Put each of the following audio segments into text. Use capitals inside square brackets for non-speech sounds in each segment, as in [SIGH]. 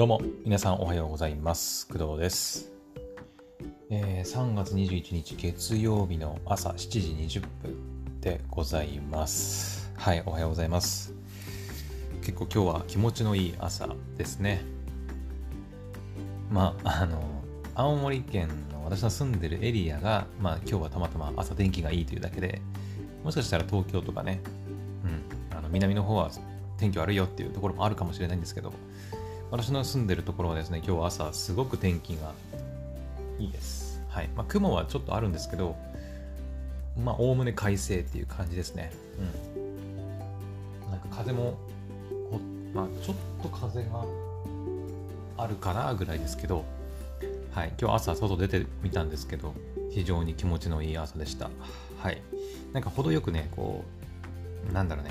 どうも皆さんおはようございます。工藤です、えー3月21日月曜日の朝7時20分でございます。はいおはようございます。結構今日は気持ちのいい朝ですね。まああの青森県の私の住んでるエリアがまあ今日はたまたま朝天気がいいというだけでもしかしたら東京とかねうんあの南の方は天気悪いよっていうところもあるかもしれないんですけど私の住んでるところはですね、今日朝すごく天気がいいです。はい。まあ、雲はちょっとあるんですけど、まあ、おおむね快晴っていう感じですね。うん。なんか風も、まあ、ちょっと風があるかなぐらいですけど、はい。今日朝外出てみたんですけど、非常に気持ちのいい朝でした。はい。なんか程よくね、こう、なんだろうね、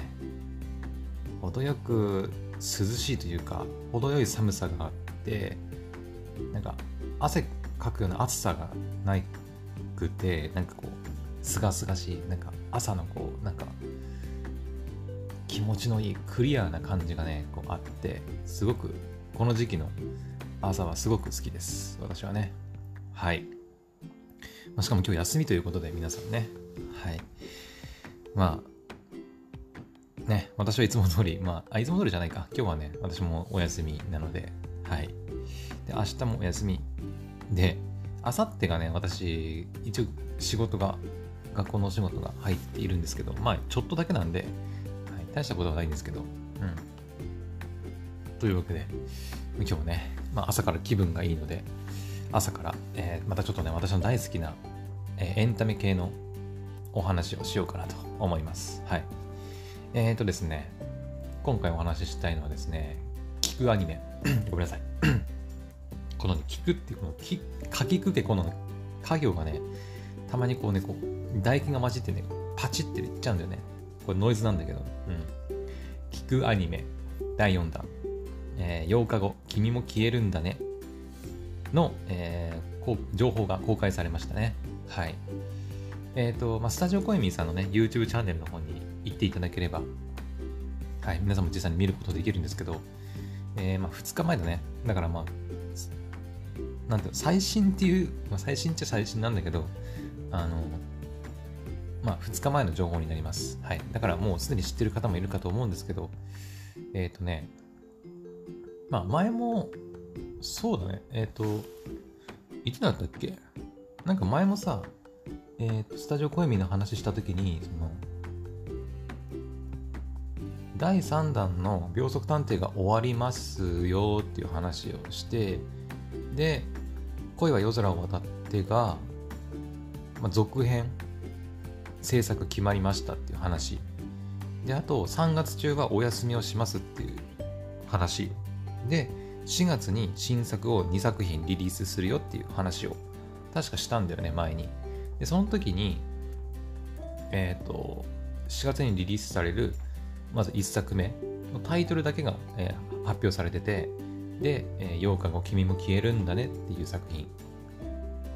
程よく涼しいというか程よい寒さがあってなんか汗かくような暑さがなくてなんかこうすがすがしいなんか朝のこうなんか気持ちのいいクリアな感じがねこうあってすごくこの時期の朝はすごく好きです。私はね。はい、まあ、しかも今日休みということで皆さんね。はい。まあね、私はいつも通り、まあ、いつも通りじゃないか。今日はね、私もお休みなので、はい。で、明日もお休み。で、明後日がね、私、一応仕事が、学校のお仕事が入っているんですけど、まあ、ちょっとだけなんで、はい、大したことはないんですけど、うん。というわけで、今日ね、まあ、朝から気分がいいので、朝から、えーまたちょっとね、私の大好きな、えーエンタメ系のお話をしようかなと思います。はい。えーとですね、今回お話ししたいのはですね、聞くアニメ。[CLEARS THROAT] ごめんなさい。[CLEARS THROAT] このね、聞くっていう、このき、かきくけこの、家業がね、たまにこうね、こう、唾液が混じってね、パチっていっちゃうんだよね。これノイズなんだけど。うん。聞くアニメ、第4弾。えー8日後、君も消えるんだね。の、えーこう情報が公開されましたね。はい。えっ、と、まあ、スタジオコエミーさんのね、YouTube チャンネルの方に行っていただければ、はい、皆さんも実際に見ることできるんですけど、えーまあ、2日前だね。だからまあ、なんていうの最新っていう、まあ、最新っちゃ最新なんだけど、あの、まあ、2日前の情報になります。はい。だからもうすでに知ってる方もいるかと思うんですけど、えっ、とね、まあ、前も、そうだね、えっ、と、いつだったっけ？なんか前もさ、えー、とスタジオコエミの話した時にその第3弾の秒速探偵が終わりますよっていう話をしてで恋は夜空を渡ってが、まあ、続編制作決まりましたっていう話。であと3月中はお休みをしますっていう話。で4月に新作を2作品リリースするよっていう話を確かしたんだよね前に。で、その時に、えっ、と、4月にリリースされる、まず1作目のタイトルだけが、えー発表されてて、で、えー8日後君も消えるんだねっていう作品っ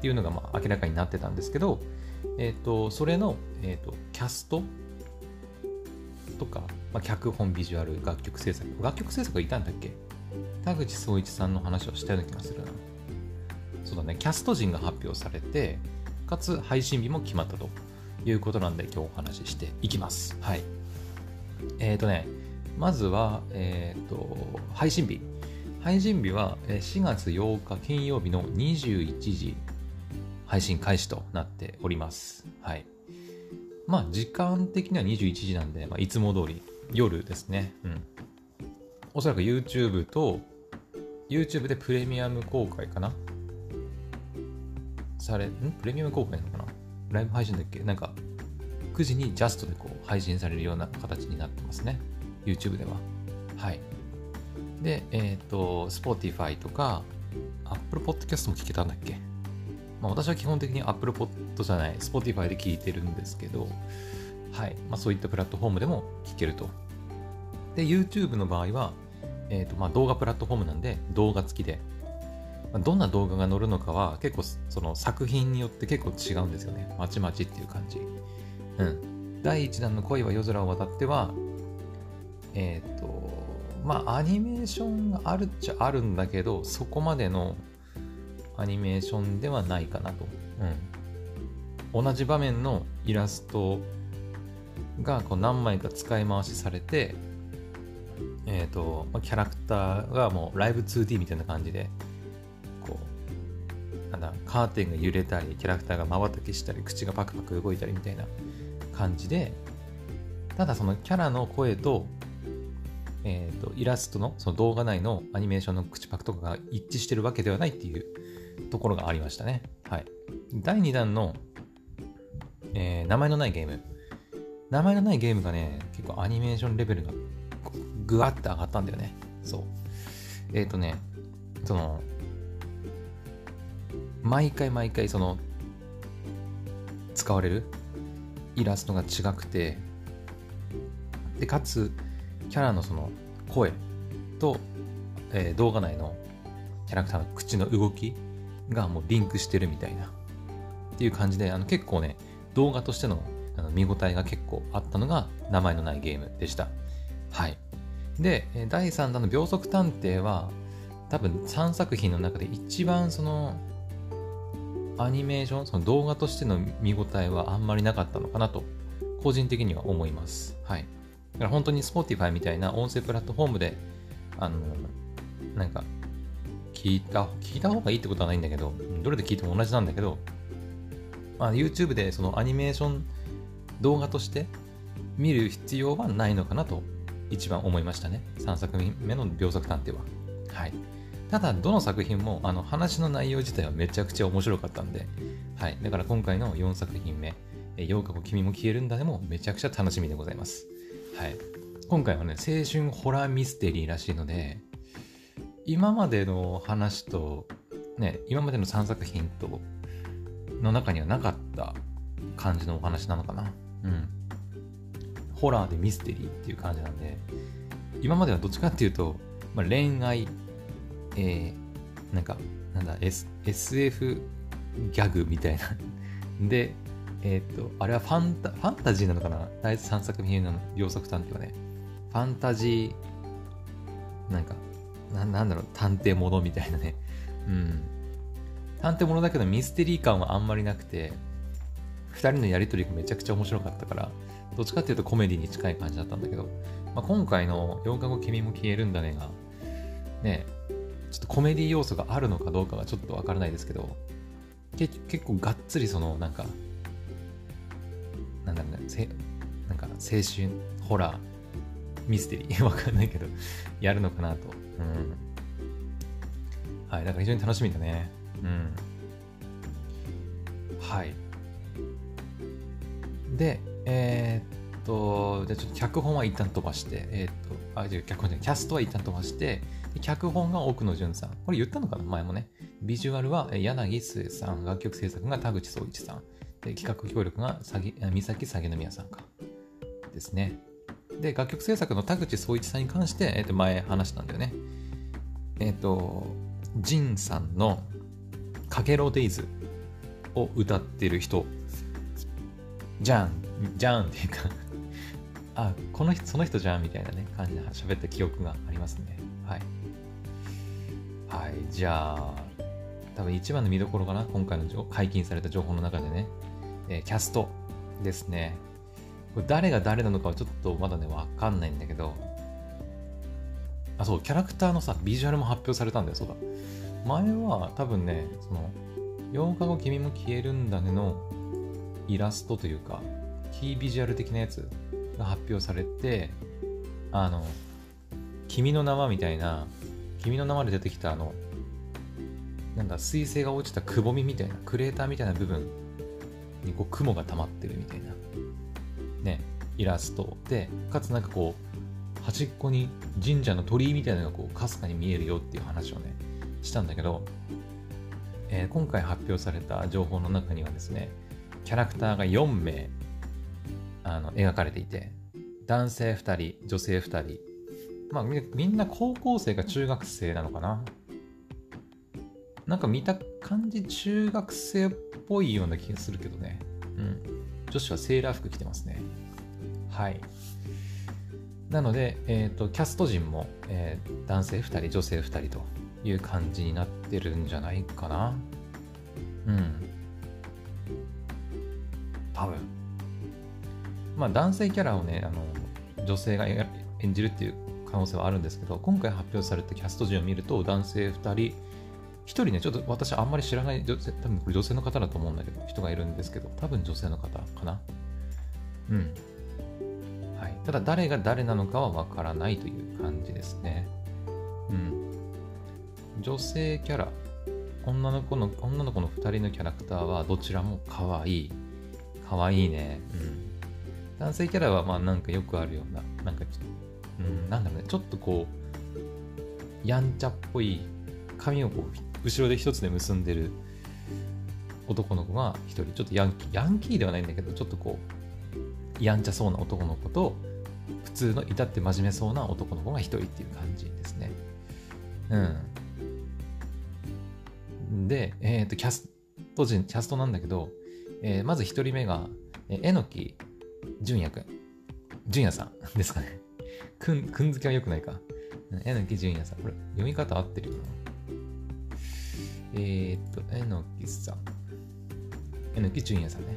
ていうのが、まあ、明らかになってたんですけど、えっ、と、それの、えっ、と、キャストとか、まあ、脚本、ビジュアル、楽曲制作。楽曲制作がいたんだっけ？田口総一さんの話をしたような気がするな。そうだね、キャスト陣が発表されて、かつ配信日も決まったということなんで今日お話ししていきます。はい。えっ、ー、とね、まずは、えっ、と、配信日。配信日は4月8日金曜日の21時配信開始となっております。はい。まあ、時間的には21時なんで、まあ、いつも通り夜ですね。うん。おそらく YouTube と YouTube でプレミアム公開かな？され、ん？プレミアム公開なのかな？ライブ配信だっけ？なんか、9時にジャストでこう配信されるような形になってますね。YouTube では。はい。で、えっ、と、Spotify とか、Apple Podcast も聞けたんだっけ？まあ私は基本的に Apple Pod じゃない、Spotify で聞いてるんですけど、はい。まあそういったプラットフォームでも聞けると。で、YouTube の場合は、えっ、と、まあ動画プラットフォームなんで動画付きで、まあどんな動画が載るのかは結構その作品によって結構違うんですよね。まちまちっていう感じ。うん。第1弾の恋は夜空を渡っては、えっ、と、まあアニメーションがあるっちゃあるんだけどそこまでのアニメーションではないかなと、うん、同じ場面のイラストがこう何枚か使い回しされてえっ、ー、とキャラクターがもうライブ 2D みたいな感じでこうなんだカーテンが揺れたりキャラクターがまばたきしたり口がパクパク動いたりみたいな感じでただそのキャラの声とえーと、イラストのその動画内のアニメーションの口パクとかが一致してるわけではないっていうところがありましたね。はい。第2弾の、えー、名前のないゲーム。名前のないゲームがね、結構アニメーションレベルがぐわって上がったんだよね。そう。えっ、ー、とね、その、毎回毎回その、使われるイラストが違くて、で、かつ、キャラのその声と、えー、動画内のキャラクターの口の動きがもうリンクしてるみたいなっていう感じであの結構ね動画としてのあの見応えが結構あったのが名前のないゲームでした。はい。で、第3弾の秒速探偵は多分3作品の中で一番そのアニメーション、その動画としての見応えはあんまりなかったのかなと個人的には思います。はい。だから本当に Spotify みたいな音声プラットフォームで、あの、なんか、聞いた、聞いた方がいいってことはないんだけど、どれで聞いても同じなんだけど、まあ、YouTube でそのアニメーション動画として見る必要はないのかなと一番思いましたね。3作目の秒速探偵は。はい。ただ、どの作品もあの話の内容自体はめちゃくちゃ面白かったんで、はい。だから今回の4作品目、8日後君も消えるんだでもめちゃくちゃ楽しみでございます。はい。今回はね、青春ホラーミステリーらしいので、今までの話と、ね、今までの3作品と、の中にはなかった感じのお話なのかな。うん。ホラーでミステリーっていう感じなんで、今まではどっちかっていうと、まあ、恋愛、えー、なんか、なんだ、S、SF ギャグみたいな [LAUGHS] で、えっ、ー、と、あれはファンタ、ファンタジーなのかな？第3作品の秒速探偵はね。ファンタジー、なんか、ななんだろう、探偵ものみたいなね。うん。探偵ものだけどミステリー感はあんまりなくて、2人のやりとりがめちゃくちゃ面白かったから、どっちかっていうとコメディに近い感じだったんだけど、まあ、今回の8日後君も消えるんだねが、ね、ちょっとコメディ要素があるのかどうかはちょっとわからないですけどけ、結構がっつりそのなんかなんだろうね、せなんか青春、ホラー、ミステリー、[LAUGHS] わかんないけど、やるのかなと。うん。はい、だから非常に楽しみだね。うん。はい。で、えー、っと、じゃちょっと脚本は一旦飛ばして、えー、っと、あ、じゃ脚本じゃキャストは一旦飛ばして、脚本が奥野潤さん。これ言ったのかな前もね。ビジュアルは柳末さん、楽曲制作が田口壮一さん。で企画協力が三崎鷺宮さんかですね。で、楽曲制作の田口総一さんに関して、えっ、ー、と、前話したんだよね。えっ、ー、と、ジンさんのかけろデイズを歌ってる人、じゃん、じゃんっていうかあ、この人、その人じゃんみたいなね、感じで喋った記憶がありますね。はい。はい、じゃあ、多分一番の見どころかな、今回の解禁された情報の中でね。えー、キャストですね。これ誰が誰なのかはちょっとまだね、わかんないんだけど、あ、そう、キャラクターのさ、ビジュアルも発表されたんだよ、そうだ。前は多分ね、その、8日後君も消えるんだねのイラストというか、キービジュアル的なやつが発表されて、あの、君の名はみたいな、君の名はで出てきたあの、なんだ、水星が落ちたくぼみみたいな、クレーターみたいな部分にこう雲が溜まってるみたいな、ね、イラストで、かつなんかこう、端っこに神社の鳥居みたいなのがこう、かすかに見えるよっていう話をね、したんだけど、えー、今回発表された情報の中にはですね、キャラクターが4名、あの、描かれていて、男性2人、女性2人、まあみんな高校生か中学生なのかななんか見た感じ中学生っぽいような気がするけどね。うん。女子はセーラー服着てますね。はい。なので、えーと、キャスト陣も、えー、男性2人、女性2人という感じになってるんじゃないかな。うん。多分。まあ、男性キャラをね、あの女性が演じるっていう可能性はあるんですけど、今回発表されたキャスト陣を見ると、男性2人、1人ね、ちょっと私あんまり知らない女性、多分これ女性の方だと思うんだけど、人がいるんですけど、多分女性の方かな。うん。はい。ただ、誰が誰なのかはわからないという感じですね。うん。女性キャラ、女の子の、女の子の2人のキャラクターはどちらも可愛い。可愛いね。うん。男性キャラはまあなんかよくあるような、なんかうん、なんだろうね、ちょっとこう、やんちゃっぽい髪をこう後ろで一つで結んでる男の子が一人、ちょっとヤンキー、ヤンキーではないんだけど、ちょっとこう、やんちゃそうな男の子と、普通の至って真面目そうな男の子が一人っていう感じですね。うん。で、えっ、ー、と、キャスト陣、キャストなんだけど、えー、まず一人目が、え、えのき純也くん。純也さんですかね。[LAUGHS] くん、くんづけは良くないか。えのき純也さん。これ、読み方合ってるよな。えー、っと、えのきさん。えのき純也さんね。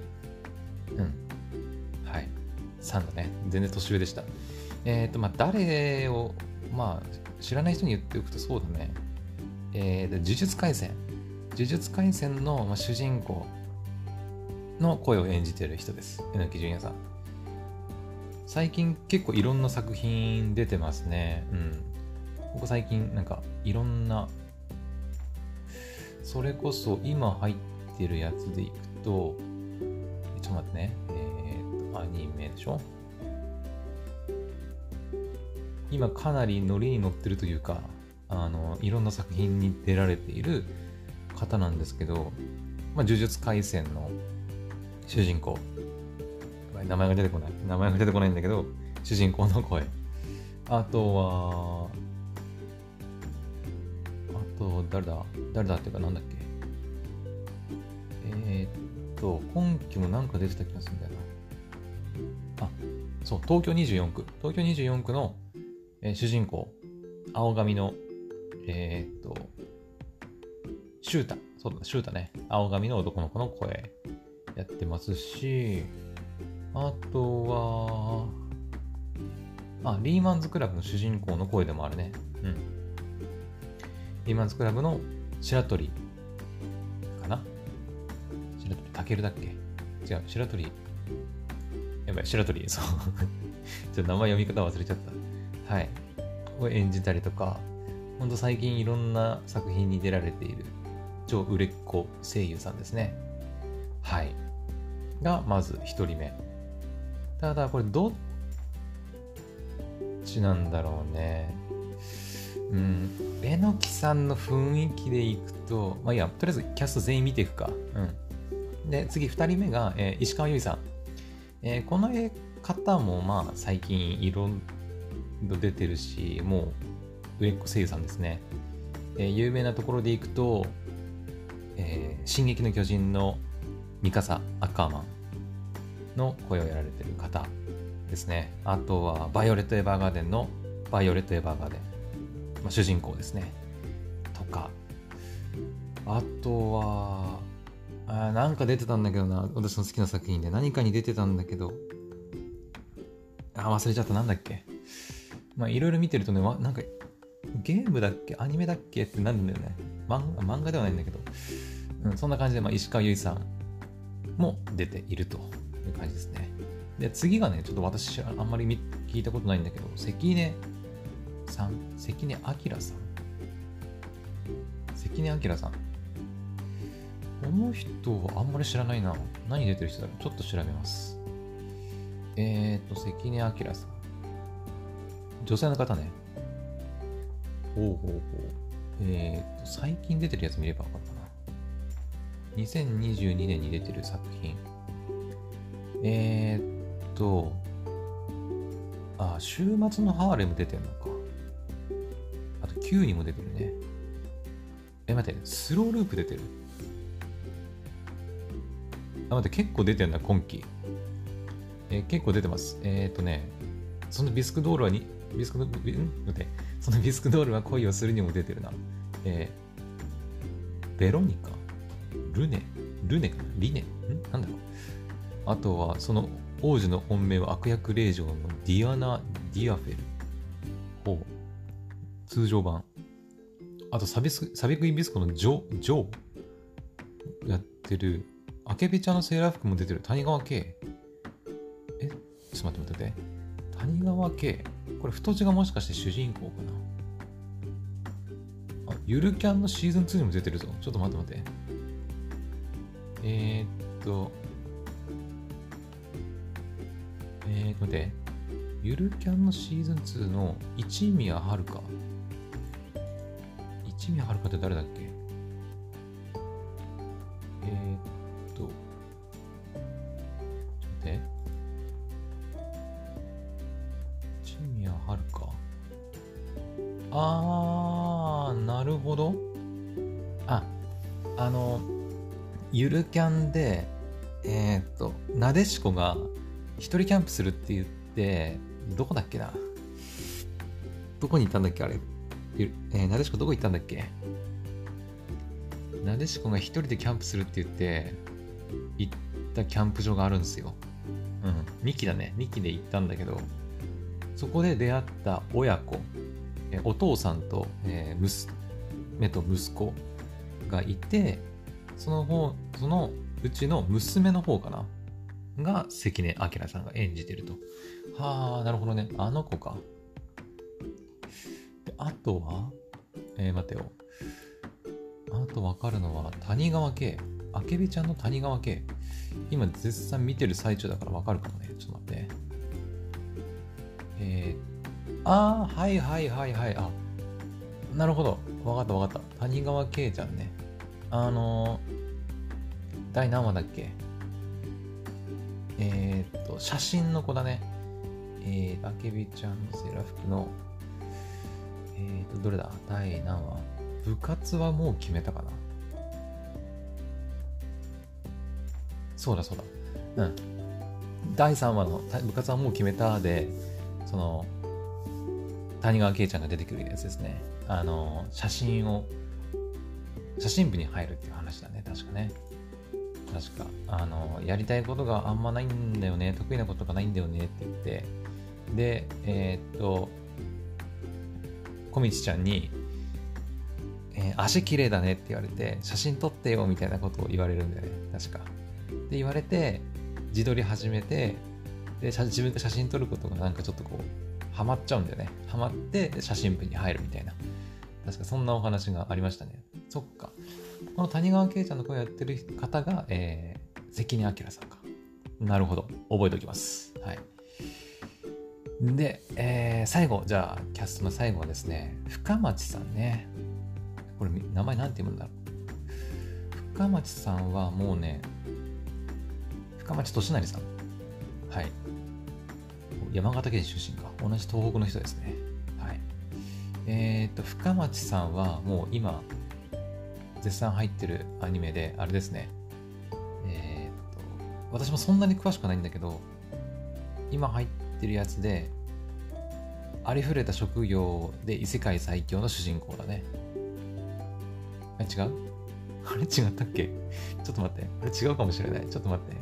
うん。はい。さんだね。全然年上でした。えー、っと、まあ、誰を、まあ、知らない人に言っておくとそうだね。えー、呪術廻戦。呪術廻戦の、まあ、主人公の声を演じてる人です。えのき純也さん。最近結構いろんな作品出てますね。うん。ここ最近なんかいろんな、それこそ今入ってるやつでいくと、ちょっと待ってね。えー、っと、アニメでしょ？今かなりノリに乗ってるというか、あの、いろんな作品に出られている方なんですけど、まあ、呪術廻戦の主人公、名前が出てこない。名前が出てこないんだけど、主人公の声。あとは、あと、誰だ？誰だっていうか、なんだっけ？えー、っと、今期もなんか出てた気がするんだよな。あ、そう、東京24区。東京24区の、えー、主人公、青髪の、えー、っと、シュータ。そうだ、シュータね。青髪の男の子の声やってますし、あとは、あ、リーマンズクラブの主人公の声でもあるね。うん。リーマンズクラブの白鳥かな？白鳥、タケルだっけ？違う、白鳥。やばい、白鳥、そう。[LAUGHS] ちょっと名前読み方忘れちゃった。はい。を演じたりとか、ほんと最近いろんな作品に出られている超売れっ子声優さんですね。はい。が、まず1人目。ただこれどっちなんだろうね。うん。えのきさんの雰囲気でいくと、まあいいや、とりあえずキャスト全員見ていくか。うん。で、次2人目が、えー、石川由依さん。えー、この方もまあ最近いろいろ出てるし、もう売れっ子声優さんですね。えー、有名なところでいくと、えー、進撃の巨人のミカサ・アッカーマン。の声をやられてる方ですね。あとは、バイオレット・エヴァーガーデンのバイオレット・エヴァーガーデン、まあ、主人公ですね。とか、あとは、あなんか出てたんだけどな、私の好きな作品で。何かに出てたんだけど、あ、忘れちゃった、なんだっけ。まあ、いろいろ見てるとね、なんか、ゲームだっけ？アニメだっけ？ってなるんだよね。漫画ではないんだけど、うん、そんな感じで、まあ、石川由依さんも出ていると。いう感じですね。で、次がね、ちょっと私あんまり聞いたことないんだけど、関根さん関根明さん関根明さん。この人はあんまり知らないな。何出てる人だろうちょっと調べます。えーと、関根明さん。女性の方ね。ほうほうほう。えーと、最近出てるやつ見れば分かったな。2022年に出てる作。えー、っと、あ、週末のハーレム出てんのか。あと9にも出てるね。え、待って、スローループ出てる？あ、待って、結構出てんだ、今季。えー、結構出てます。えー、っとね、そのビスクドールはに、ビスクドール、ん待って、そのビスクドールは恋をするにも出てるな。えー、ベロニカ？ルネ？ルネか？なリネ？ん？なんだろうあとは、その王子の本命は悪役令嬢のディアナ・ディアフェル。ほう。通常版。あとサビス、サビクイビスコのジョ、ジョーやってる。アケビちゃんのセーラー服も出てる。谷川圭。え？ちょっと待って待って待って。谷川圭。これ太字がもしかして主人公かなあ、ゆるキャンのシーズン2にも出てるぞ。ちょっと待って待って。えー、っと、えー、待って。ゆるキャンのシーズン2の一宮遥か。一宮遥って誰だっけ？えー、っと、ちょっと待って。一宮遥か。あー、なるほど。あ、あの、ゆるキャンで、えー、っと、なでしこが一人キャンプするって言って、どこだっけな？どこに行ったんだっけ？あれ。えーなでしこどこ行ったんだっけ？なでしこが一人でキャンプするって言って、行ったキャンプ場があるんですよ。うん。2期だね。2期で行ったんだけど、そこで出会った親子、えお父さんと、えー娘と息子がいて、その方、そのうちの娘の方かな？が関根明さんが演じてると。はあ、なるほどね。あの子か。あとは、えー、待てよ。あとわかるのは、谷川圭。あけびちゃんの谷川圭。今絶賛見てる最中だからわかるかもね。ちょっと待って。えー、ああ、はいはいはいはい。あ、なるほど。わかったわかった。谷川圭ちゃんね。あのー、第何話だっけ？えー、っと、写真の子だね。えー、あけびちゃんのセーラー服の、えー、と、どれだ？第何話部活はもう決めたかなそうだそうだ。うん。第3話の部活はもう決めたで、その、谷川圭ちゃんが出てくるやつですね。あの、写真を、写真部に入るっていう話だね、確かね。確か。あの、やりたいことがあんまないんだよね、得意なことがないんだよねって言って、で、えーっと、小道ちゃんに、えー足綺麗だねって言われて、写真撮ってよみたいなことを言われるんだよね、確か。で、言われて、自撮り始めて、で、自分で写真撮ることがなんかちょっとこう、ハマっちゃうんだよね。ハマって写真部に入るみたいな。確かそんなお話がありましたね。そっか。この谷川圭ちゃんの声をやってる方が、えー、関根明さんか。なるほど。覚えておきます。はい。で、えー最後、じゃあ、キャストの最後はですね、深町さんね。これ、名前なんて読むんだろう。深町さんはもうね、深町俊成さん。はい。山形県出身か。同じ東北の人ですね。はい。えーっと、深町さんはもう今、絶賛入ってるアニメで、あれですね。えーっと、私もそんなに詳しくないんだけど、今入ってるやつで、ありふれた職業で異世界最強の主人公だね。あれ違う？[LAUGHS] あれ違ったっけ？ちょっと待って。あれ違うかもしれない。ちょっと待って。い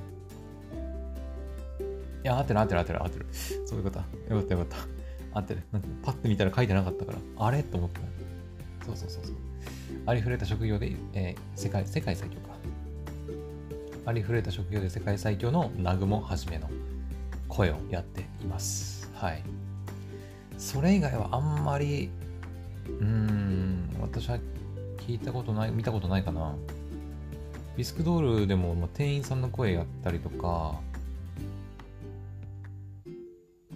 や、合ってる合ってる合ってる合ってる。そういうことだ。よかったよかった。合ってる。なんかパッて見たら書いてなかったから、あれ？と思った。そうそうそうそう。ありふれた職業で、えー世界、世界最強か。ありふれた職業で世界最強の南雲はじめの声をやっています。はい。それ以外はあんまり、うん、私は聞いたことない、見たことないかな。ビスクドールでも、まあ、店員さんの声やったりとか、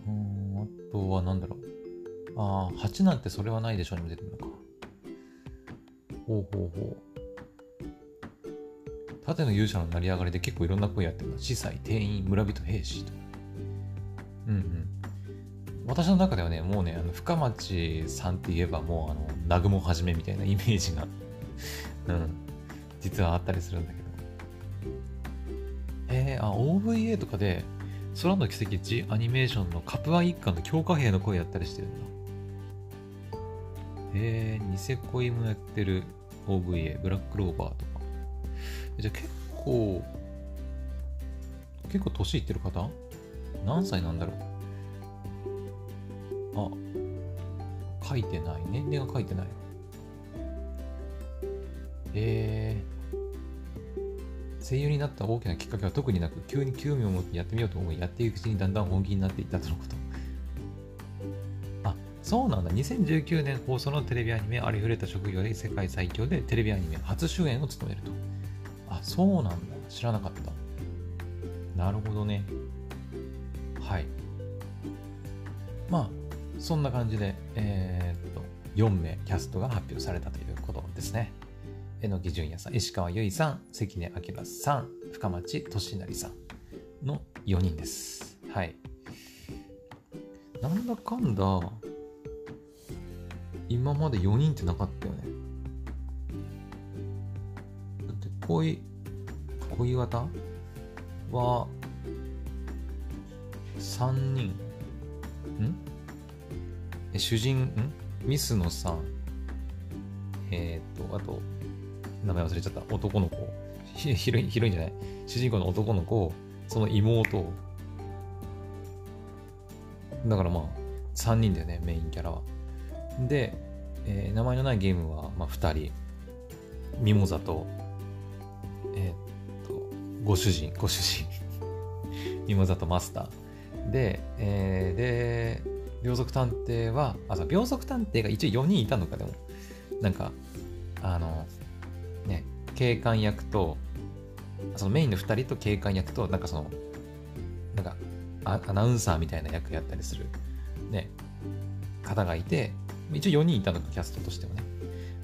うん、あとはなんだろう。ああ、蜂なんてそれはないでしょにも出てるのか。ほうほうほう。盾の勇者の成り上がりで結構いろんな声やってるの。司祭、店員、村人、兵士と。うんうん。私の中ではね、もうね、あの深町さんって言えばもう、あの、南雲はじめみたいなイメージが、[LAUGHS] うん、実はあったりするんだけど。えー、あ、OVA とかで、空の奇跡ジアニメーションのカプア一家の強化兵の声やったりしてるんだ。へえ、ニセ恋もやってる OVA、ブラックローバーとか。じゃあ結構、結構年いってる方？何歳なんだろう？あ、書いてない。年齢が書いてない。えー、声優になった大きなきっかけは特になく、急に興味を持ってやってみようと思い、やっていくうちにだんだん本気になっていったとのこと。そうなんだ。2019年放送のテレビアニメ、ありふれた職業で世界最強でテレビアニメ初主演を務めると。あ、そうなんだ。知らなかった。なるほどね。はい。まあ、そんな感じで、えー、っと、4名キャストが発表されたということですね。榎木淳也さん、石川由依さん、関根明さん、深町俊成さんの4人です。はい。なんだかんだ、今まで4人ってなかったよね。だって、恋、恋型？は、3人。ん？え、主人、ん？ミスノさん。えっ、と、あと、名前忘れちゃった。男の子。ヒロイン、ヒロインじゃない？主人公の男の子、その妹。だからまあ、3人だよね、メインキャラは。で、えー、名前のないゲームは、まあ、2人。ミモザと、えー、っと、ご主人、ご主人。[LAUGHS] ミモザとマスター。で、えー、で、秒速探偵は、あ、そう、秒速探偵が一応4人いたのか、でも。なんか、あの、ね、警官役と、そのメインの2人と警官役と、なんかその、なんかアナウンサーみたいな役やったりする、ね、方がいて、一応4人いたのか、キャストとしてはね。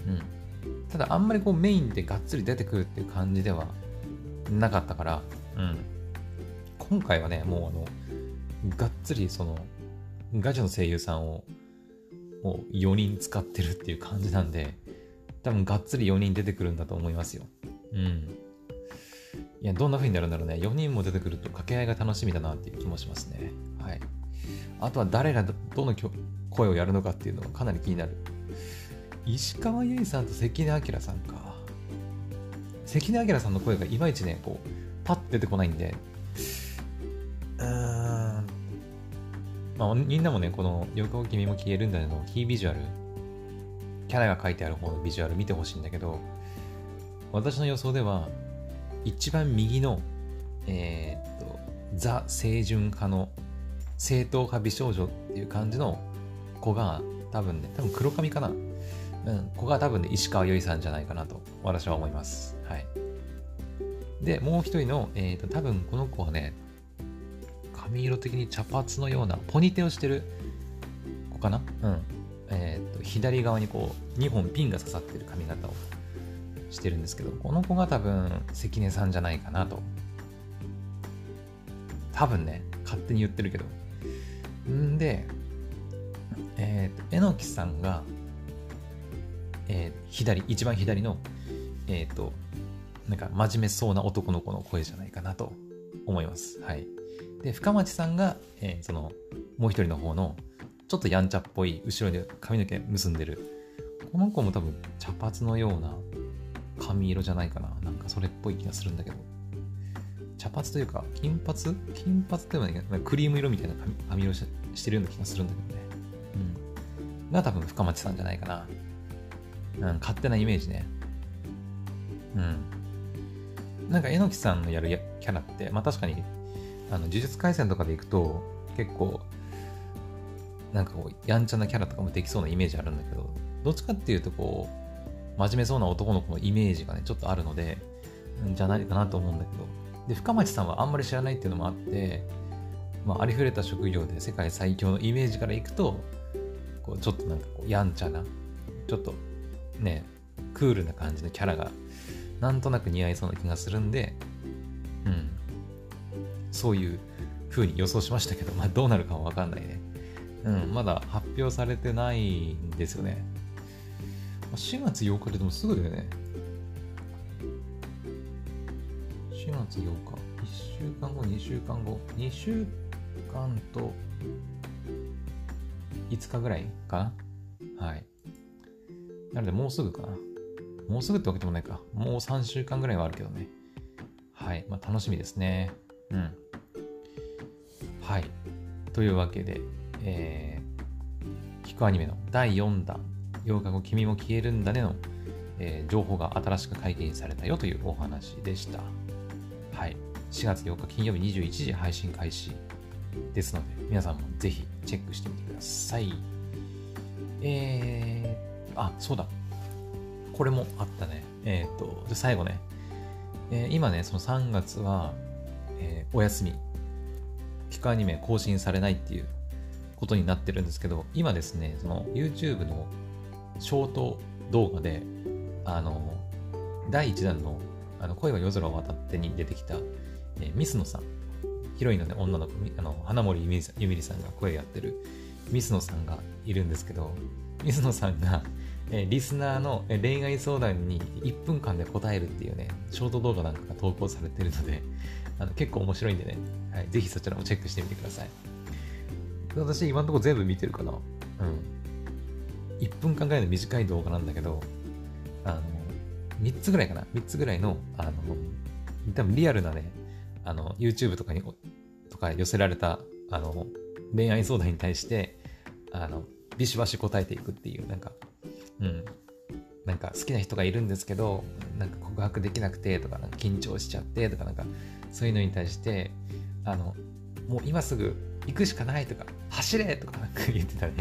うん。ただ、あんまりこうメインでがっつり出てくるっていう感じではなかったから、うん。今回はね、もうあの、がっつりその、ガチの声優さんを、もう4人使ってるっていう感じなんで、多分がっつり4人出てくるんだと思いますよ。うん。いや、どんな風になるんだろうね。4人も出てくると掛け合いが楽しみだなっていう気もしますね。はい。あとは誰がどの声をやるのかっていうのがかなり気になる。石川由依さんと関根明さんか。関根明さんの声がいまいちね、こう、パッて出てこないんで、うーん。まあ、みんなもね、この、横君も消えるんだけど、キービジュアル、キャラが書いてある方のビジュアル見てほしいんだけど、私の予想では、一番右の、えー、っと、ザ・清純派の正統派美少女っていう感じの子が、多分ね、多分黒髪かな。うん、子が多分ね、石川由依さんじゃないかなと、私は思います。はい。で、もう一人の、えー、っと、多分この子はね、髪色的に茶髪のような、ポニテをしてる子かなうん。えー、と左側にこう2本ピンが刺さってる髪型をしてるんですけどこの子が多分関根さんじゃないかなと多分ね勝手に言ってるけどんでえっ、ー、と榎木さんが、えー、左一番左のえっ、ー、となんか真面目そうな男の子の声じゃないかなと思います。はい。で深町さんが、えー、そのもう一人の方のちょっとやんちゃっぽい後ろで髪の毛結んでるこの子も多分茶髪のような髪色じゃないかな。なんかそれっぽい気がするんだけど。茶髪というか金髪？金髪ではないクリーム色みたいな髪色してるような気がするんだけどね。が多分深町さんじゃないかな。うん勝手なイメージね。うん。なんか榎木さんのやるキャラってまあ確かにあの呪術廻戦とかでいくと結構なんかこう、やんちゃなキャラとかもできそうなイメージあるんだけど、どっちかっていうとこう、真面目そうな男の子のイメージがね、ちょっとあるので、じゃないかなと思うんだけど、で、深町さんはあんまり知らないっていうのもあって、まあ、ありふれた職業で世界最強のイメージからいくと、こう、ちょっとなんかこう、やんちゃな、ちょっとね、クールな感じのキャラが、なんとなく似合いそうな気がするんで、うん。そういう風に予想しましたけど、まあどうなるかはわかんないね。うん、まだ発表されてないんですよね。4月8日でもすぐだよね。4月8日。1週間後、2週間後。2週かんと、5日ぐらいか？なはい。なので、もうすぐかな。もうすぐってわけでもないか。もう3週間ぐらいはあるけどね。はい。まあ、楽しみですね。うん。はい。というわけで、えー、聞くアニメの第4弾、8日後君も消えるんだねの、えー、情報が新しく解禁されたよというお話でした。はい。4月8日金曜日21時配信開始ですので、皆さんもぜひチェックしてみてください。えー、あ、そうだ。これもあったね。えっ、ー、と、で、最後ね。えー、今ね、その3月は、えー、お休み。ピカアニメ更新されないっていうことになってるんですけど、今ですね、その YouTube のショート動画で、あの、第1弾のあの恋は夜空を渡ってに出てきた、えー、ミスノさん、ヒロインの、ね、女の子、あの花森ゆみりさんが声やってるミスノさんがいるんですけど、ミスノさんが、えー、リスナーの恋愛相談に1分間で答えるっていうね、ショート動画なんかが投稿されてるので、[LAUGHS] あの結構面白いんでね、はい、ぜひそちらもチェックしてみてください。私今のところ全部見てるかな。うん。1分間ぐらいの短い動画なんだけど、あの、3つぐらいかな。3つぐらいの、あの、多分リアルなね、あの、YouTube とかに、とか寄せられた、あの、恋愛相談に対して、あの、ビシバシ答えていくっていう、なんか、うん。なんか好きな人がいるんですけど、なんか告白できなくてとか、緊張しちゃってとか、なんかそういうのに対して、あの、もう今すぐ行くしかないとか、走れとかなんか言ってたね。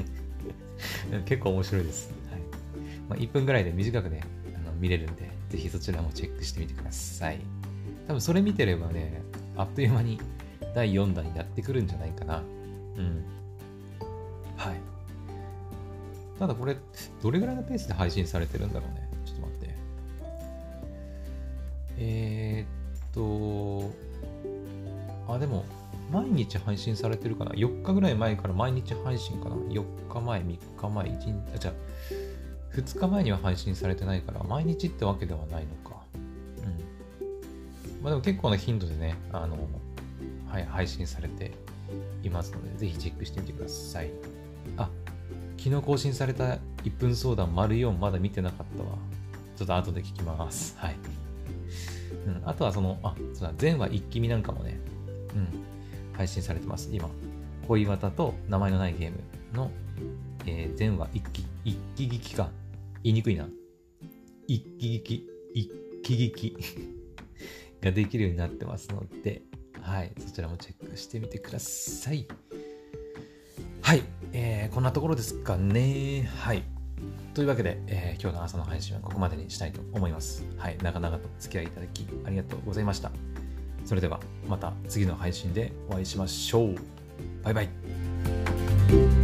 [LAUGHS] 結構面白いです。はい。まあ、1分ぐらいで短くね、あの見れるんで、ぜひそちらもチェックしてみてください。多分それ見てればね、あっという間に第4弾やってくるんじゃないかな。うん。はい。ただこれ、どれぐらいのペースで配信されてるんだろうね。ちょっと待って。えー、っと、あ、でも、毎日配信されてるかな ?4 日ぐらい前から毎日配信かな ?4 日前、3日前、1日、あ、じゃあ、2日前には配信されてないから、毎日ってわけではないのか。まあでも結構な頻度でね、あの、はい、配信されていますので、ぜひチェックしてみてください。あ、昨日更新された1分相談丸4まだ見てなかったわ。ちょっと後で聞きます。はい。うん、あとはその、あ、そうだ、前話一気見なんかもね、うん、配信されてます。今、恋綿と名前のないゲームの、えー、前話一気、一気聞きか。言いにくいな。一気聞き、一気聞きができるようになってますので、はい、そちらもチェックしてみてください。はい、えー、こんなところですかね。はい。というわけで、えー、今日の朝の配信はここまでにしたいと思います。はい、長々とお付き合いいただきありがとうございました。それではまた次の配信でお会いしましょう。バイバイ。